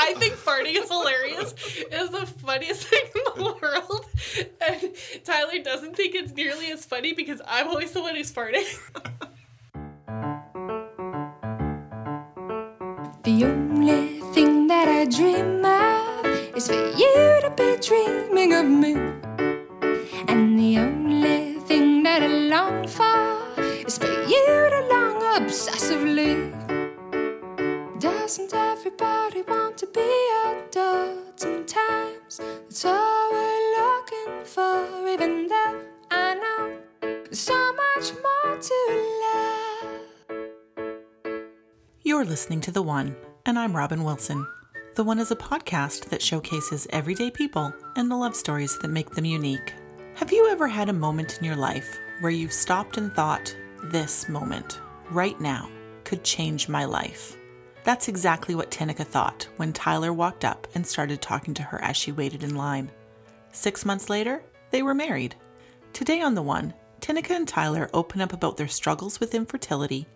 I think farting is hilarious. It's the funniest thing in the world. And Tyler doesn't think it's nearly as funny because I'm always the one who's farting. The only thing that I dream of is for you to be dreaming of me. And the only thing that I long for is for you to long obsessively. That's all we're looking for, even I know so much more to love. You're listening to The One, and I'm Robin Wilson. The One is a podcast that showcases everyday people and the love stories that make them unique. Have you ever had a moment in your life where you've stopped and thought, this moment, right now, could change my life? That's exactly what Tinnika thought when Tyler walked up and started talking to her as she waited in line. Six months later, they were married. Today on The One, Tinnika and Tyler open up about their struggles with infertility,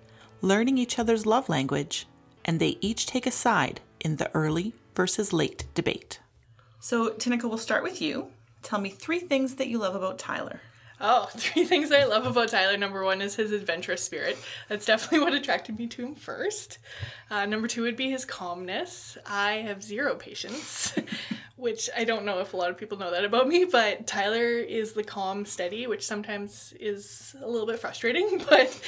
learning each other's love language, and they each take a side in the early versus late debate. So, Tinnika, we'll start with you. Tell me three things that you love about Tyler. Oh, three things I love about Tyler. Number one is his adventurous spirit. That's definitely what attracted me to him first. Uh, number two would be his calmness. I have zero patience, which I don't know if a lot of people know that about me, but Tyler is the calm, steady, which sometimes is a little bit frustrating, but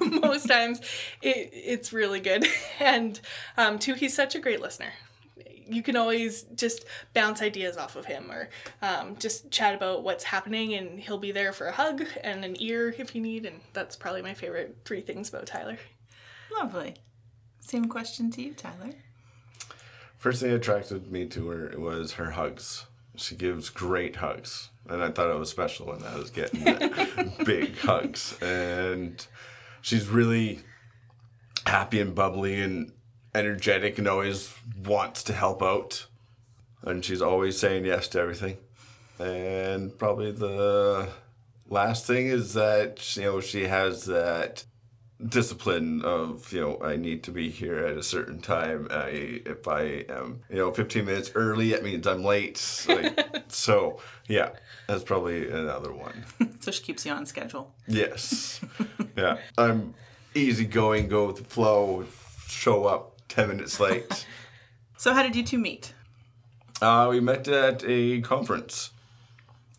most times it, it's really good. And um, two, he's such a great listener you can always just bounce ideas off of him or um, just chat about what's happening and he'll be there for a hug and an ear if you need and that's probably my favorite three things about tyler Lovely. Same question to you, Tyler. First thing that attracted me to her was her hugs. She gives great hugs, and I thought it was special when I was getting big hugs. And she's really happy and bubbly and energetic, and always wants to help out. And she's always saying yes to everything. And probably the last thing is that you know she has that discipline of you know I need to be here at a certain time. I if I am you know 15 minutes early, that means I'm late. Like, so yeah, that's probably another one. So she keeps you on schedule. Yes, yeah, I'm easygoing, go with the flow, show up 10 minutes late. So, how did you two meet? Uh, we met at a conference.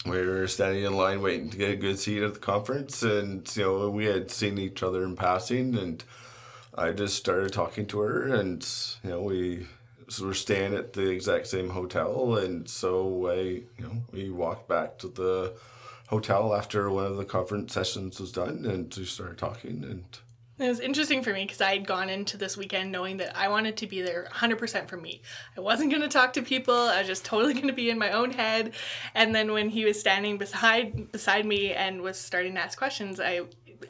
We were standing in line waiting to get a good seat at the conference, and you know we had seen each other in passing, and I just started talking to her, and you know we so we're staying at the exact same hotel, and so I you know we walked back to the hotel after one of the conference sessions was done, and we started talking, and It was interesting for me because I had gone into this weekend knowing that I wanted to be there 100% for me. I wasn't going to talk to people. I was just totally going to be in my own head. And then when he was standing beside beside me and was starting to ask questions, I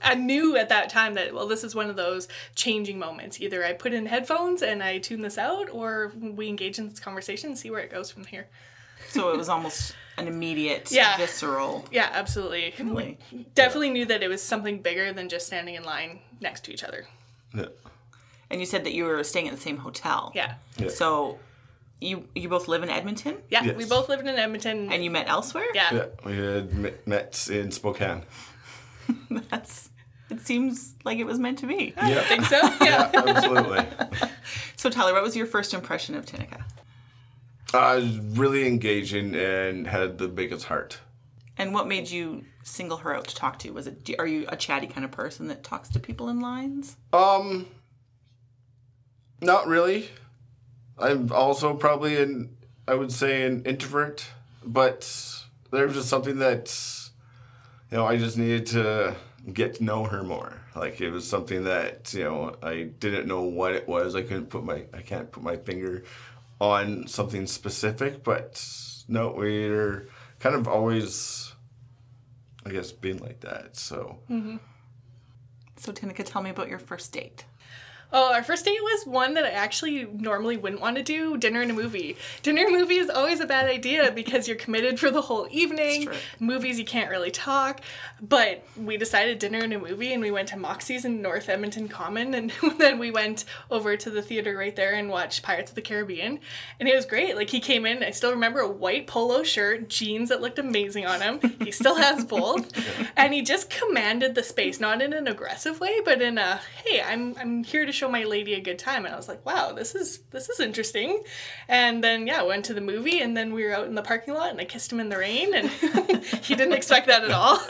I knew at that time that well this is one of those changing moments. Either I put in headphones and I tune this out or we engage in this conversation and see where it goes from here. So, it was almost an immediate, Yeah. visceral. Yeah, absolutely. Really? We definitely knew that it was something bigger than just standing in line next to each other. yeah. And you said that you were staying at the same hotel. Yeah. Yeah. So, you you both live in Edmonton, Yeah, Yes. we both lived in Edmonton. and you met elsewhere. yeah. Yeah, we had met- met in Spokane. That's. It seems like it was meant to be. Yeah. I think so. Yeah. Absolutely. So, Tyler, what was your first impression of Tinnika? Uh, really engaging and had the biggest heart. And what made you single her out to talk to? Was it are you a chatty kind of person that talks to people in lines? Um, not really. I'm also probably an, I would say, an introvert, but there was just something that, you know, I just needed to get to know her more. Like it was something that you know I didn't know what it was. I couldn't put my, I can't put my finger on something specific, but no, we're kind of always, I guess, being like that. So. Mm-hmm. So, Tinnika, tell me about your first date. Oh, our first date was one that I actually normally wouldn't want to do dinner and a movie. Dinner and a movie is always a bad idea because you're committed for the whole evening. Movies, you can't really talk. But we decided dinner and a movie, and we went to Moxie's in North Edmonton Common, and then we went over to the theater right there and watched Pirates of the Caribbean. And it was great. Like, he came in, I still remember a white polo shirt, jeans that looked amazing on him. He still has both. and he just commanded the space, not in an aggressive way, but in a, hey, I'm, I'm here to show my lady a good time. And I was like, wow, this is this is interesting. And then yeah, went to the movie and then we were out in the parking lot and I kissed him in the rain and he didn't expect that at all.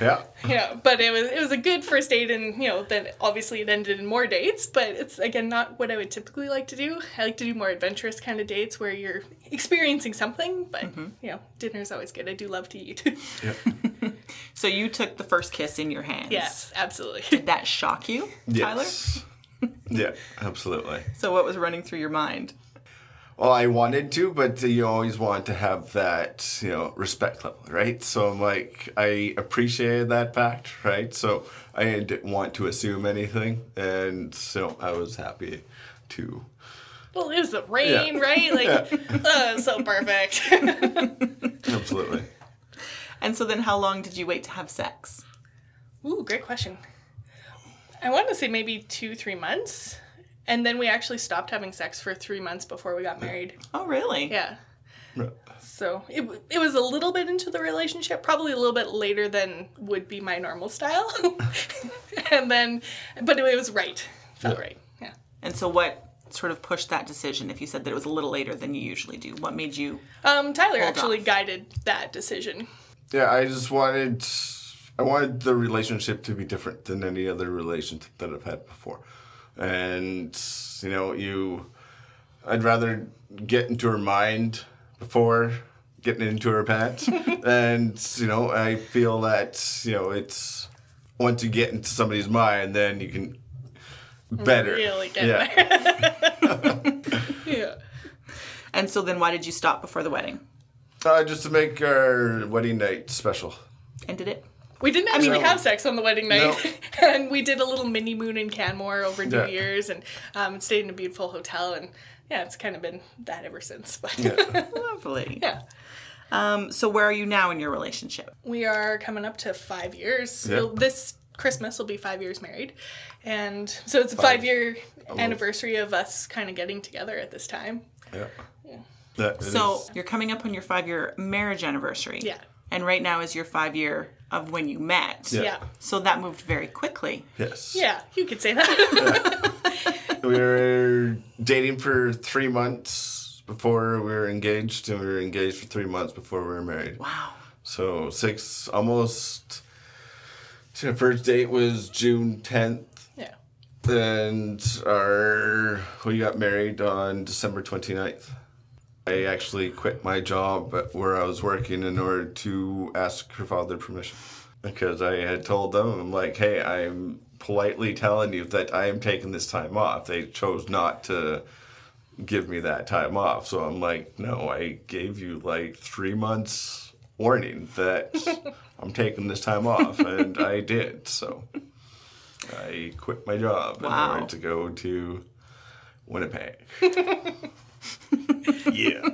Yeah. yeah, but it was it was a good first date and you know, then obviously it ended in more dates, but it's again not what I would typically like to do. I like to do more adventurous kind of dates where you're experiencing something, but mm-hmm. you know, dinner's always good. I do love to eat. Yeah. So you took the first kiss in your hands. yes, absolutely. Did that shock you, Tyler? Yes. yeah, absolutely. So what was running through your mind? Well, I wanted to, but you always want to have that, you know, respect level, right? So I'm like, I appreciated that fact, right? So I didn't want to assume anything, and so I was happy to. Well, it was the rain, Yeah. right? Like, oh, so perfect. Absolutely. And so then how long did you wait to have sex? Ooh, great question. I want to say maybe two, three months. And then we actually stopped having sex for three months before we got married. Oh, really? Yeah. So it, it was a little bit into the relationship, probably a little bit later than would be my normal style. and then, but it was right. Felt Yeah. right. Yeah. And so what sort of pushed that decision if you said that it was a little later than you usually do? What made you Um, Tyler Hold actually off. guided that decision. Yeah, I just wanted, I wanted the relationship to be different than any other relationship that I've had before, and you know, you, I'd rather get into her mind before getting into her pants, and you know, I feel that you know, it's once you get into somebody's mind, then you can better Really get yeah. Yeah. And so then why did you stop before the wedding? Uh, just to make our wedding night special. And did it? We didn't actually No. have sex on the wedding night, No. and we did a little mini moon in Canmore over New Yeah. Year's, and um, stayed in a beautiful hotel, and yeah, it's kind of been that ever since. But Yeah. Lovely. yeah, Um, so where are you now in your relationship? we are coming up to five years. Yeah. It'll- This Christmas will be five years married, and so it's a five year anniversary of us kind of getting together at this time. Yeah. That So is- you're coming up on your five year marriage anniversary. Yeah. And right now is your five year of when you met. Yeah. Yeah, So that moved very quickly. yes. yeah, you could say that. We were dating for three months before we were engaged, and we were engaged for three months before we were married. Wow. So six, almost. So our first date was June tenth, yeah, and our we got married on December 29th. I actually quit my job where I was working in order to ask her father permission because I had told them I'm like, hey, I'm politely telling you that I am taking this time off. They chose not to give me that time off, so I'm like, no, I gave you like three months warning that I'm taking this time off, and I did. So I quit my job Wow. in order to go to Winnipeg. yeah,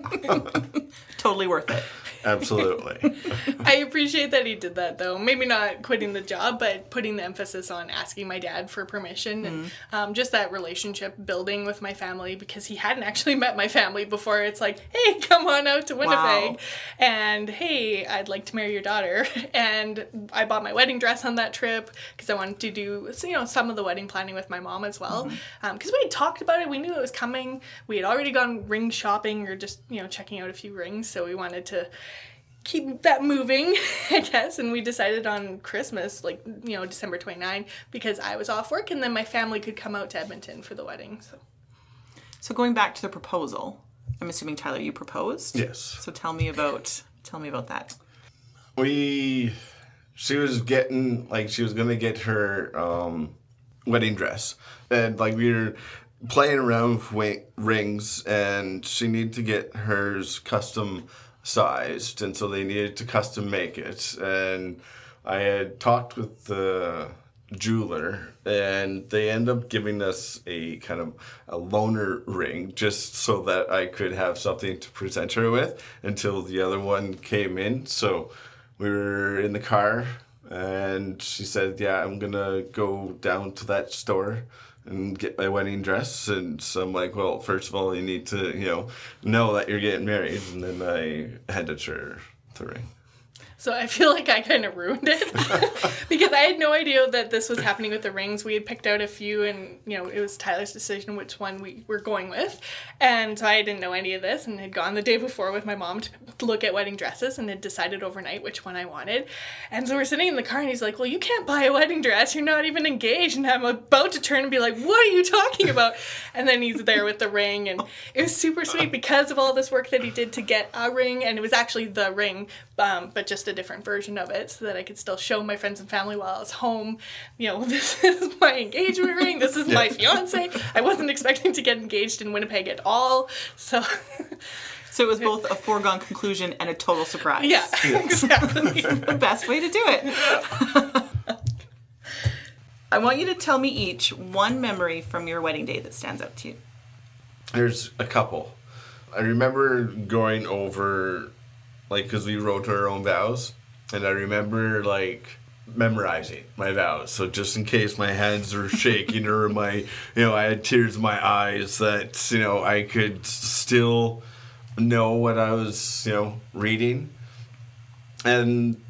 Totally worth it. Absolutely. I appreciate that he did that though. Maybe not quitting the job, but putting the emphasis on asking my dad for permission and mm-hmm. um, just that relationship building with my family because he hadn't actually met my family before. It's like, hey, come on out to Winnipeg, Wow. and hey, I'd like to marry your daughter. And I bought my wedding dress on that trip because I wanted to do you know some of the wedding planning with my mom as well mm-hmm. um, because we had talked about it. We knew it was coming. We had already gone ring shopping or just you know checking out a few rings, so we wanted to keep that moving, I guess. And we decided on Christmas, like, you know, December 29, because I was off work and then my family could come out to Edmonton for the wedding. So, So going back to the proposal, I'm assuming Tyler, you proposed. Yes. So tell me about tell me about that. we she was getting like she was gonna get her um wedding dress and like we were playing around with wi- rings and she needed to get hers custom sized and so they needed to custom make it and i had talked with the jeweler and they end up giving us a kind of a loaner ring just so that I could have something to present her with until the other one came in. So we were in the car and she said, "Yeah, I'm going to go down to that store." And get my wedding dress and so I'm like, well, first of all you need to, you know, know that you're getting married and then I handed her the ring. So I feel like I kind of ruined it because I had no idea that this was happening with the rings. We had picked out a few, and you know it was Tyler's decision which one we were going with, and so I didn't know any of this, and had gone the day before with my mom to look at wedding dresses, and had decided overnight which one I wanted. And so we're sitting in the car, and he's like, "Well, you can't buy a wedding dress. You're not even engaged." And I'm about to turn and be like, "What are you talking about?" And then he's there with the ring, and it was super sweet because of all this work that he did to get a ring, and it was actually the ring, um, but just a different version of it so that I could still show my friends and family while I was home. You know, this is my engagement ring, this is my fiance. I wasn't expecting to get engaged in Winnipeg at all. So, So it was both a foregone conclusion and a total surprise. yeah, exactly. The best way to do it. I want you to tell me each one memory from your wedding day that stands out to you. There's a couple. I remember going over, like, because we wrote our own vows, and I remember, like, memorizing my vows. So just in case my hands were shaking or my, you know, I had tears in my eyes, that, you know, I could still know what I was, you know, reading. And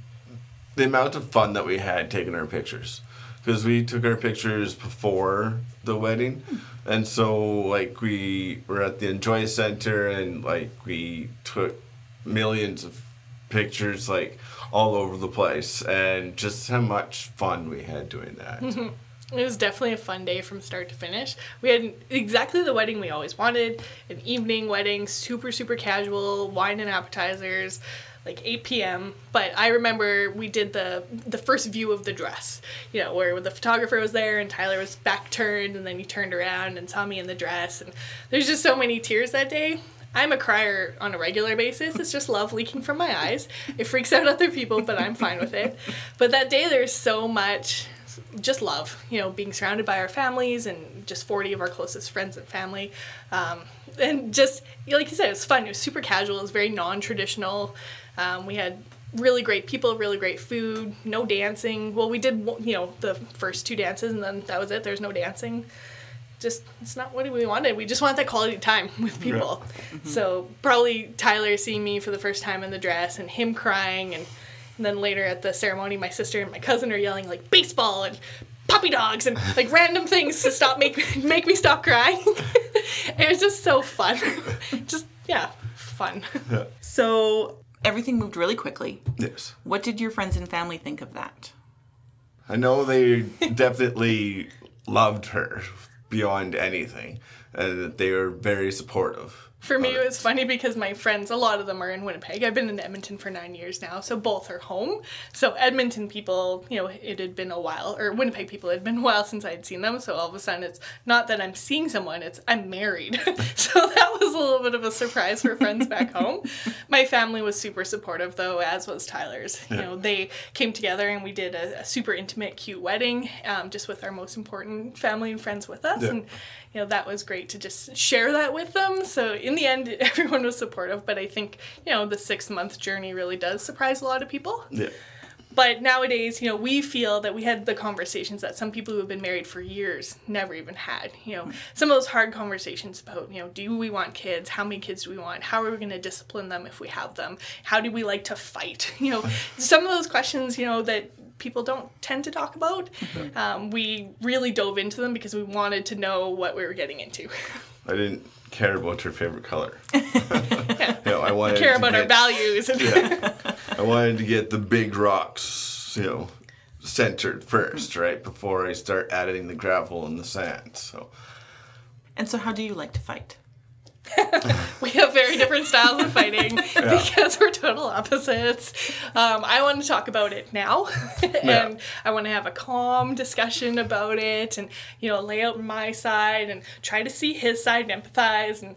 the amount of fun that we had taking our pictures because we took our pictures before the wedding and so like we were at the enjoy center and like we took millions of pictures like all over the place and just how much fun we had doing that It was definitely a fun day from start to finish. We had exactly the wedding we always wanted an evening wedding, super, super casual, wine and appetizers, like 8 p.m. But I remember we did the the first view of the dress, you know, where the photographer was there and Tyler was back turned and then he turned around and saw me in the dress. And there's just so many tears that day. I'm a crier on a regular basis. It's just love leaking from my eyes. It freaks out other people, but I'm fine with it. But that day, there's so much just love, you know, being surrounded by our families and just 40 of our closest friends and family. Um, and just, like you said, it was fun. It was super casual. It was very non traditional. Um, we had really great people, really great food, no dancing. Well, we did, you know, the first two dances and then that was it. There's no dancing just it's not what we wanted. We just want that quality time with people. Mm-hmm. So probably Tyler seeing me for the first time in the dress and him crying and, and then later at the ceremony my sister and my cousin are yelling like baseball and puppy dogs and like random things to stop make make me stop crying. it was just so fun. just yeah, fun. Yeah. So everything moved really quickly. yes What did your friends and family think of that? i know they definitely loved her beyond anything and they were very supportive For me, it was funny because my friends, a lot of them are in Winnipeg. I've been in Edmonton for nine years now, so both are home. So Edmonton people, you know, it had been a while, or Winnipeg people, it had been a while since I had seen them. So all of a sudden, it's not that I'm seeing someone; it's I'm married. so that was a little bit of a surprise for friends back home. My family was super supportive, though, as was Tyler's. You know, they came together and we did a, a super intimate, cute wedding, um, just with our most important family and friends with us, Yeah. and you know that was great to just share that with them. So in the end everyone was supportive but i think you know the six month journey really does surprise a lot of people. Yeah. But nowadays you know we feel that we had the conversations that some people who have been married for years never even had you know. Mm-hmm. Some of those hard conversations about you know do we want kids? How many kids do we want? How are we going to discipline them if we have them? How do we like to fight? You know some of those questions you know that people don't tend to talk about um, we really dove into them because we wanted to know what we were getting into I didn't care about your favorite color. you know, I wanted care to about our values and I wanted to get the big rocks, you know, centered first, right, before I start adding the gravel and the sand. So And so, how do you like to fight? we have very different styles of fighting because we're total opposites. Um, I want to talk about it now, and I want to have a calm discussion about it, and you know, lay out my side and try to see his side and empathize. And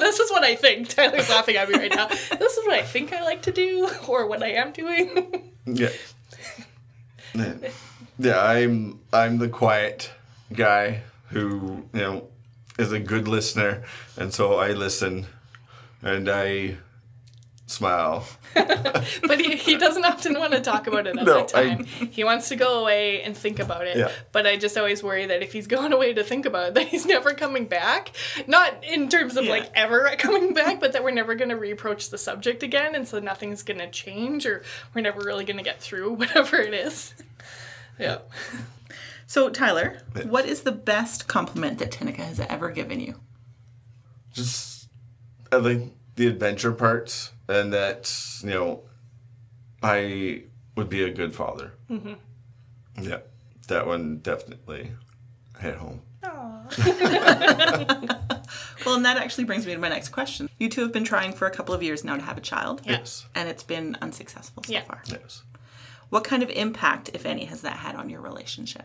this is what I think. Tyler's laughing at me right now. This is what I think I like to do, or what I am doing. yeah, Yeah, I'm I'm the quiet guy who you know is a good listener, and so I listen, and I smile. but he, he doesn't often want to talk about it at No, that I- time. He wants to go away and think about it. Yeah. But I just always worry that if he's going away to think about it, that he's never coming back. Not in terms of Yeah. like ever coming back, but that we're never going to reapproach the subject again, and so nothing's going to change, or we're never really going to get through whatever it is. Yeah. So, Tyler, what is the best compliment that Tinica has ever given you? Just I like the adventure parts, and that you know I would be a good father. Mm-hmm. Yeah, that one definitely hit home. Well, and that actually brings me to my next question. You two have been trying for a couple of years now to have a child, Yes. and it's been unsuccessful so Yeah. far. Yes. What kind of impact, if any, has that had on your relationship?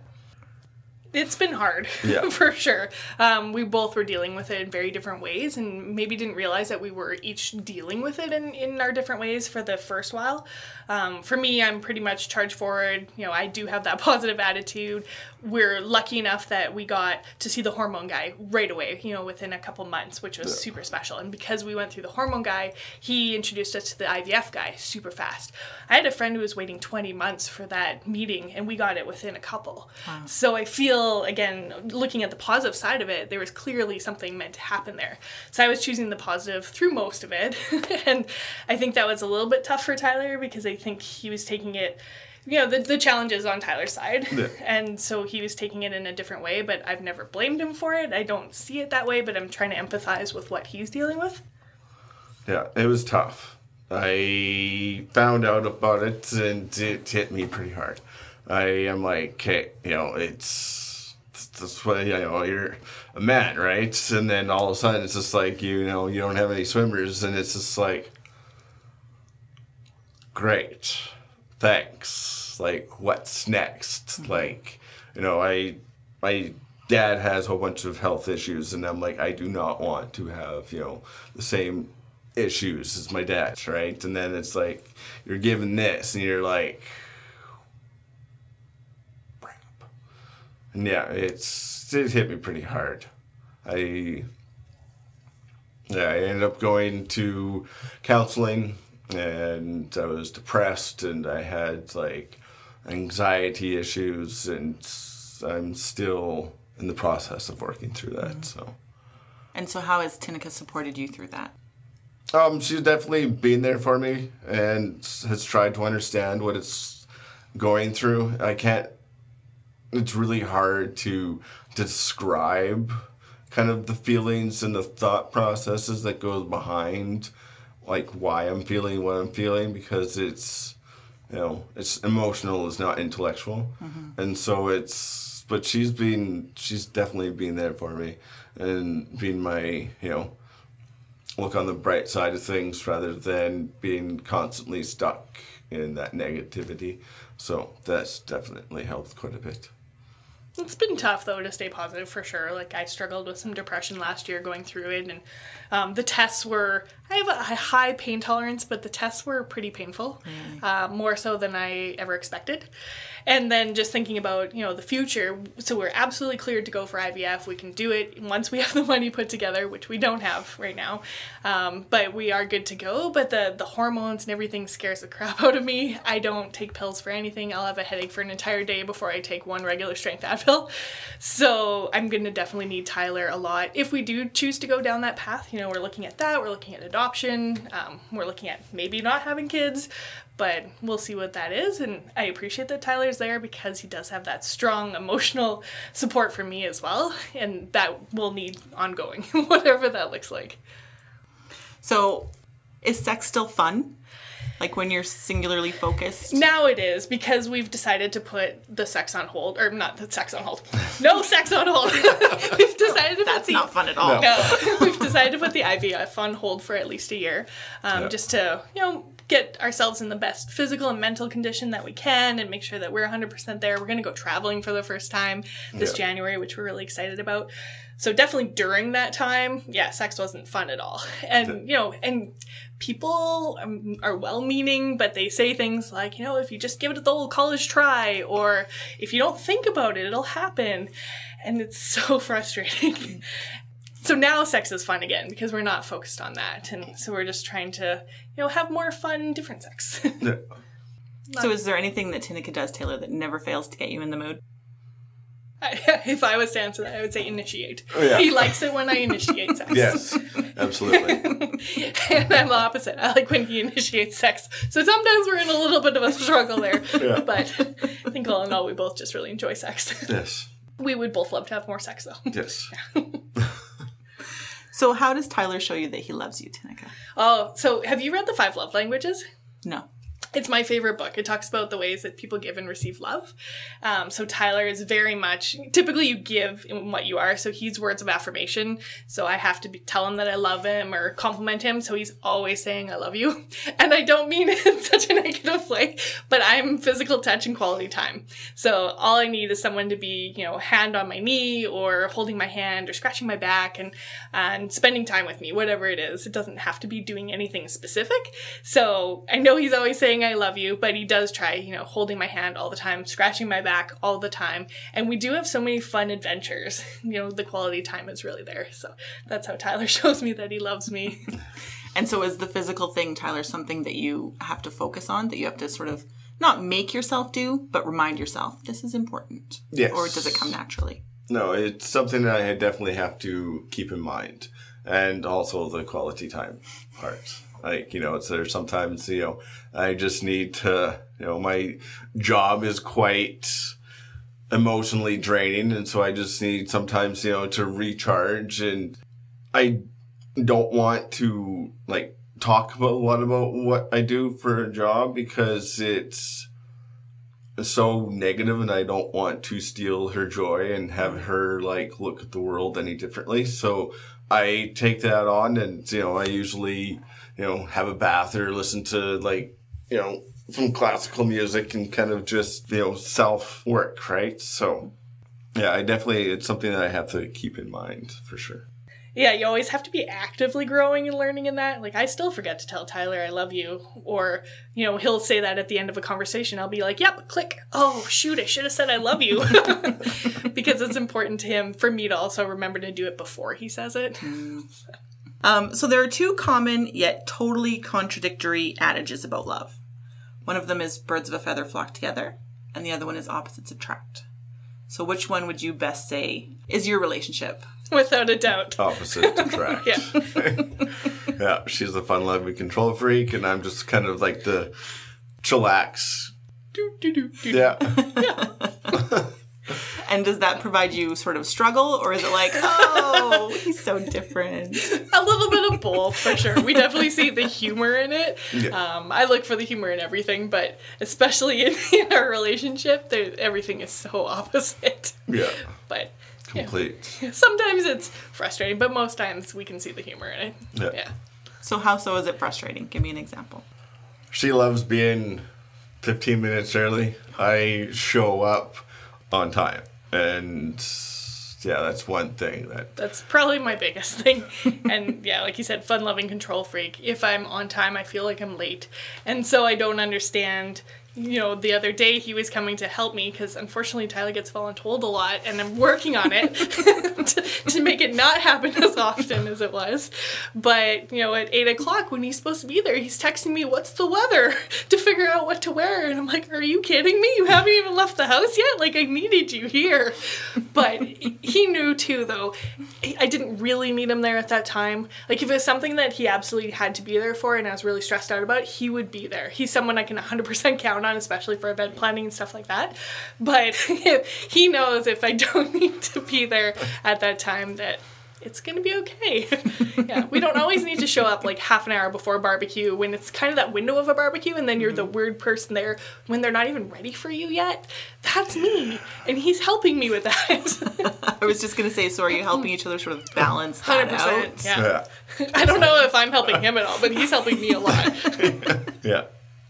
It's been hard, Yeah. for sure. Um, we both were dealing with it in very different ways, and maybe didn't realize that we were each dealing with it in, in our different ways for the first while. Um, for me, I'm pretty much charge forward. You know, I do have that positive attitude. We're lucky enough that we got to see the hormone guy right away, you know, within a couple months, which was super special. And because we went through the hormone guy, he introduced us to the IVF guy super fast. I had a friend who was waiting 20 months for that meeting, and we got it within a couple. So I feel, again, looking at the positive side of it, there was clearly something meant to happen there. So I was choosing the positive through most of it. and I think that was a little bit tough for Tyler because I think he was taking it. You know, the, the challenge is on Tyler's side. Yeah. And so he was taking it in a different way, but I've never blamed him for it. I don't see it that way, but I'm trying to empathize with what he's dealing with. Yeah, it was tough. I found out about it and it hit me pretty hard. I am like, okay, you know, it's that's what you know, you're a man, right? And then all of a sudden it's just like you know, you don't have any swimmers and it's just like great. Thanks. Like what's next? Mm-hmm. Like, you know, I my dad has a whole bunch of health issues and I'm like I do not want to have, you know, the same issues as my dad, right? And then it's like you're given this and you're like crap. And yeah, it's it hit me pretty hard. I yeah, I ended up going to counseling and I was depressed and I had like anxiety issues and I'm still in the process of working through that. So And so, how has Tinica supported you through that? um, she's definitely been there for me and has tried to understand what it's going through. I can't. It's really hard to describe kind of the feelings and the thought processes that goes behind, like why I'm feeling what I'm feeling because it's, you know, it's emotional, it's not intellectual, mm-hmm. and so it's. But she's been, she's definitely been there for me, and being my, you know, look on the bright side of things rather than being constantly stuck in that negativity. So that's definitely helped quite a bit. It's been tough though to stay positive for sure. Like I struggled with some depression last year going through it, and um, the tests were. I have a high pain tolerance, but the tests were pretty painful, uh, more so than I ever expected. And then just thinking about you know the future. So we're absolutely cleared to go for IVF. We can do it once we have the money put together, which we don't have right now. Um, but we are good to go. But the the hormones and everything scares the crap out of me. I don't take pills for anything. I'll have a headache for an entire day before I take one regular strength Advil. So I'm gonna definitely need Tyler a lot. If we do choose to go down that path, you know, we're looking at that. We're looking at adoption. Um, we're looking at maybe not having kids, but we'll see what that is. And I appreciate that Tyler's there because he does have that strong emotional support for me as well, and that will need ongoing, whatever that looks like. So, is sex still fun? Like when you're singularly focused? Now it is because we've decided to put the sex on hold, or not the sex on hold. No sex on hold. we've decided to put That's the not fun at all. No. no, we've decided to put the IVF on hold for at least a year, um, Yeah. just to you know get ourselves in the best physical and mental condition that we can, and make sure that we're 100% there. We're gonna go traveling for the first time this Yeah. January, which we're really excited about. so definitely during that time, yeah, sex wasn't fun at all. And, you know, and people um, are well meaning, but they say things like, you know, if you just give it the old college try, or if you don't think about it, it'll happen. And it's so frustrating. so now sex is fun again because we're not focused on that. And so we're just trying to, you know, have more fun, different sex. Yeah. So, is there anything that Tinica does, Taylor, that never fails to get you in the mood? if I was to answer that, I would say initiate. Oh, yeah. He likes it when I initiate sex. Yes, absolutely. and I'm the opposite. I like when he initiates sex. So sometimes we're in a little bit of a struggle there. Yeah. But I think all in all, we both just really enjoy sex. Yes, we would both love to have more sex, though. yes. So, how does Tyler show you that he loves you, Tinica? Oh, so have you read The Five Love Languages? No. It's my favorite book. It talks about the ways that people give and receive love. Um, so Tyler is very much typically you give in what you are. So he's words of affirmation. So I have to be, tell him that I love him or compliment him. So he's always saying I love you, and I don't mean it in such a negative way. But I'm physical touch and quality time. So all I need is someone to be you know hand on my knee or holding my hand or scratching my back and and spending time with me, whatever it is. It doesn't have to be doing anything specific. So I know he's always saying I love you, but he does try, you know, holding my hand all the time, scratching my back all the time. And we do have so many fun adventures. You know, the quality time is really there. So that's how Tyler shows me that he loves me. And so, is the physical thing, Tyler, something that you have to focus on, that you have to sort of not make yourself do, but remind yourself this is important? Yes. Or does it come naturally? No, it's something that I definitely have to keep in mind, and also the quality time part. Like you know, it's there sometimes you know I just need to you know my job is quite emotionally draining, and so I just need sometimes you know to recharge, and I don't want to like talk about a lot about what I do for a job because it's so negative and I don't want to steal her joy and have her like look at the world any differently. So I take that on and you know, I usually, you know, have a bath or listen to like, you know, some classical music and kind of just, you know, self work, right? So yeah, I definitely it's something that I have to keep in mind for sure. yeah, you always have to be actively growing and learning in that. Like I still forget to tell Tyler I love you or, you know, he'll say that at the end of a conversation. I'll be like, "Yep, click. Oh, shoot, I should have said I love you." because it's important to him for me to also remember to do it before he says it. Mm. Um, so, there are two common yet totally contradictory adages about love. One of them is birds of a feather flock together, and the other one is opposites attract. So, which one would you best say is your relationship? Without a doubt. Opposite attract. Yeah. yeah, she's the fun loving control freak and I'm just kind of like the chillax. Do, do, do, do. Yeah. And does that provide you sort of struggle, or is it like, oh, he's so different? A little bit of both, for sure. We definitely see the humor in it. Yeah. Um, I look for the humor in everything, but especially in, in our relationship, there, everything is so opposite. Yeah. But Complete. sometimes it's frustrating, but most times we can see the humor in it. Yeah. Yeah. So, how so is it frustrating? Give me an example. She loves being 15 minutes early. I show up on time. And yeah, that's one thing that That's probably my biggest thing. and yeah, like you said, fun loving control freak. If I'm on time, I feel like I'm late. And so I don't understand. You know, the other day he was coming to help me because unfortunately Tyler gets voluntold a lot, and I'm working on it to, to make it not happen as often as it was. But you know, at eight o'clock when he's supposed to be there, he's texting me, "What's the weather?" to figure out what to wear, and I'm like, "Are you kidding me? You haven't even left the house yet? Like I needed you here." But he knew too, though. I didn't really need him there at that time. Like if it was something that he absolutely had to be there for, and I was really stressed out about, he would be there. He's someone I can 100% count on, especially for event planning and stuff like that. But he knows if I don't need to be there at that time, that it's gonna be okay. yeah, we don't always need to show up like half an hour before barbecue when it's kind of that window of a barbecue, and then you're the mm-hmm. weird person there when they're not even ready for you yet. That's me, and he's helping me with that. I was just going to say, so are you helping each other sort of balance that Hundred out? Yeah. yeah. I don't know if I'm helping him at all, but he's helping me a lot. Yeah.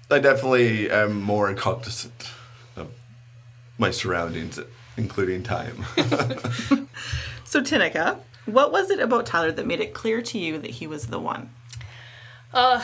I definitely am more cognizant of my surroundings, including time. So, Tinica, what was it about Tyler that made it clear to you that he was the one? Uh,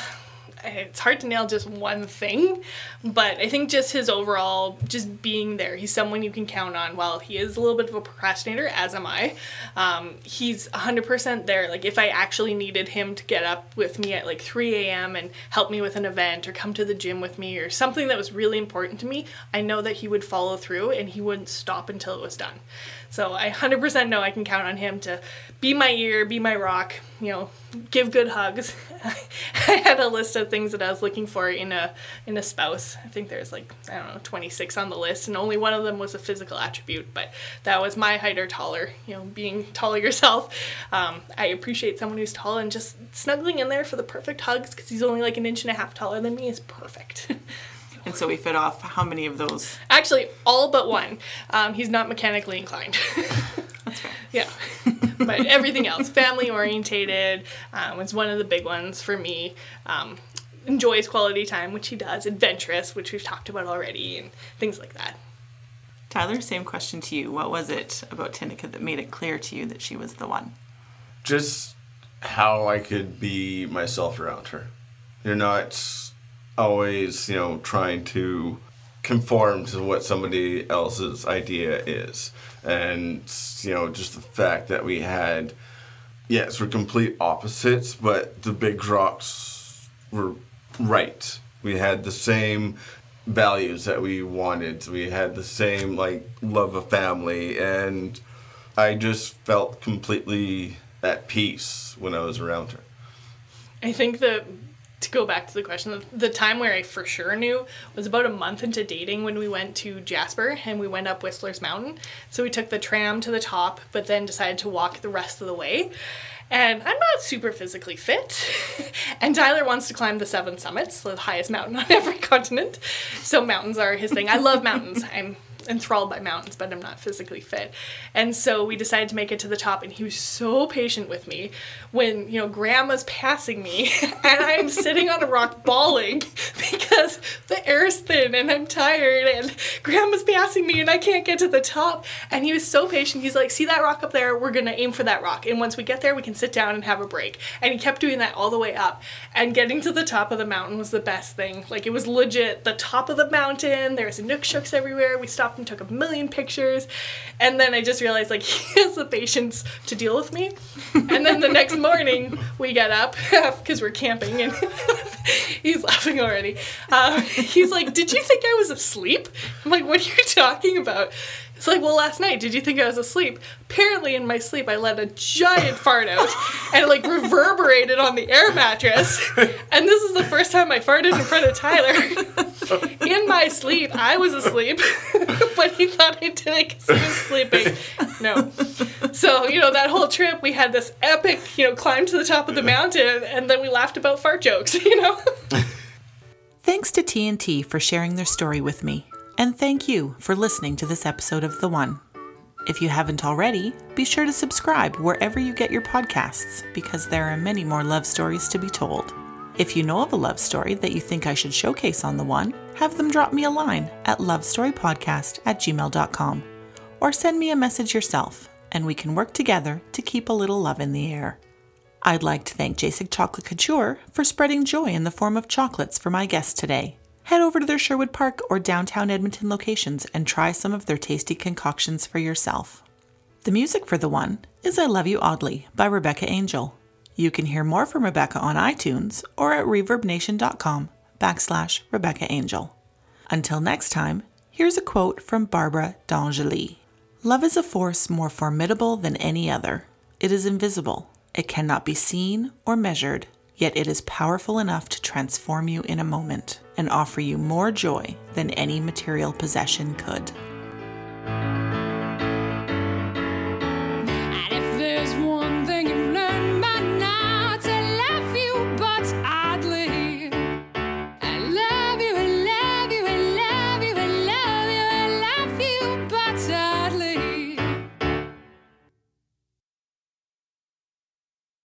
it's hard to nail just one thing, but I think just his overall, just being there. He's someone you can count on. While he is a little bit of a procrastinator, as am I, um, he's 100% there. Like, if I actually needed him to get up with me at like 3 a.m. and help me with an event or come to the gym with me or something that was really important to me, I know that he would follow through and he wouldn't stop until it was done. So I 100% know I can count on him to be my ear, be my rock, you know, give good hugs. I had a list of things that I was looking for in a in a spouse. I think there's like I don't know 26 on the list, and only one of them was a physical attribute. But that was my height or taller. You know, being taller yourself. Um, I appreciate someone who's tall and just snuggling in there for the perfect hugs because he's only like an inch and a half taller than me is perfect. And so we fit off how many of those? Actually, all but one. Um, he's not mechanically inclined. That's fair. Yeah. but everything else, family orientated, um, was one of the big ones for me. Um, enjoys quality time, which he does. Adventurous, which we've talked about already, and things like that. Tyler, same question to you. What was it about Tinica that made it clear to you that she was the one? Just how I could be myself around her. You're not always, you know, trying to conform to what somebody else's idea is. And, you know, just the fact that we had, yes, we're complete opposites, but the big rocks were right. We had the same values that we wanted. We had the same, like, love of family. And I just felt completely at peace when I was around her. I think that to go back to the question, the time where I for sure knew was about a month into dating when we went to Jasper and we went up Whistler's Mountain. So we took the tram to the top, but then decided to walk the rest of the way. And I'm not super physically fit. and Tyler wants to climb the seven summits, the highest mountain on every continent. So mountains are his thing. I love mountains. I'm enthralled by mountains, but I'm not physically fit. And so we decided to make it to the top, and he was so patient with me when, you know, grandma's passing me and I'm sitting on a rock bawling because the air's thin and I'm tired and grandma's passing me and I can't get to the top. And he was so patient. He's like, see that rock up there? We're gonna aim for that rock. And once we get there, we can sit down and have a break. And he kept doing that all the way up. And getting to the top of the mountain was the best thing. Like it was legit the top of the mountain. There's nookshucks everywhere. We stopped and took a million pictures. And then I just realized like he has the patience to deal with me. And then the next morning we get up because we're camping and he's laughing already. Uh, he's like, Did you think I was asleep? I'm like, What are you talking about? It's like, well, last night, did you think I was asleep? Apparently, in my sleep, I let a giant fart out and it like reverberated on the air mattress. And this is the first time I farted in front of Tyler. in my sleep, I was asleep, but he thought I did it because he was sleeping. No. So, you know, that whole trip, we had this epic, you know, climb to the top of the mountain, and then we laughed about fart jokes, you know? Thanks to TNT for sharing their story with me, and thank you for listening to this episode of The One. If you haven't already, be sure to subscribe wherever you get your podcasts because there are many more love stories to be told. If you know of a love story that you think I should showcase on The One, have them drop me a line at lovestorypodcast at gmail.com or send me a message yourself and we can work together to keep a little love in the air. I'd like to thank Jacek Chocolate Couture for spreading joy in the form of chocolates for my guests today. Head over to their Sherwood Park or downtown Edmonton locations and try some of their tasty concoctions for yourself. The music for the one is I Love You Oddly by Rebecca Angel. You can hear more from Rebecca on iTunes or at reverbnation.com backslash Rebecca Angel. Until next time, here's a quote from Barbara De Angelis. Love is a force more formidable than any other. It is invisible. It cannot be seen or measured, yet it is powerful enough to transform you in a moment and offer you more joy than any material possession could.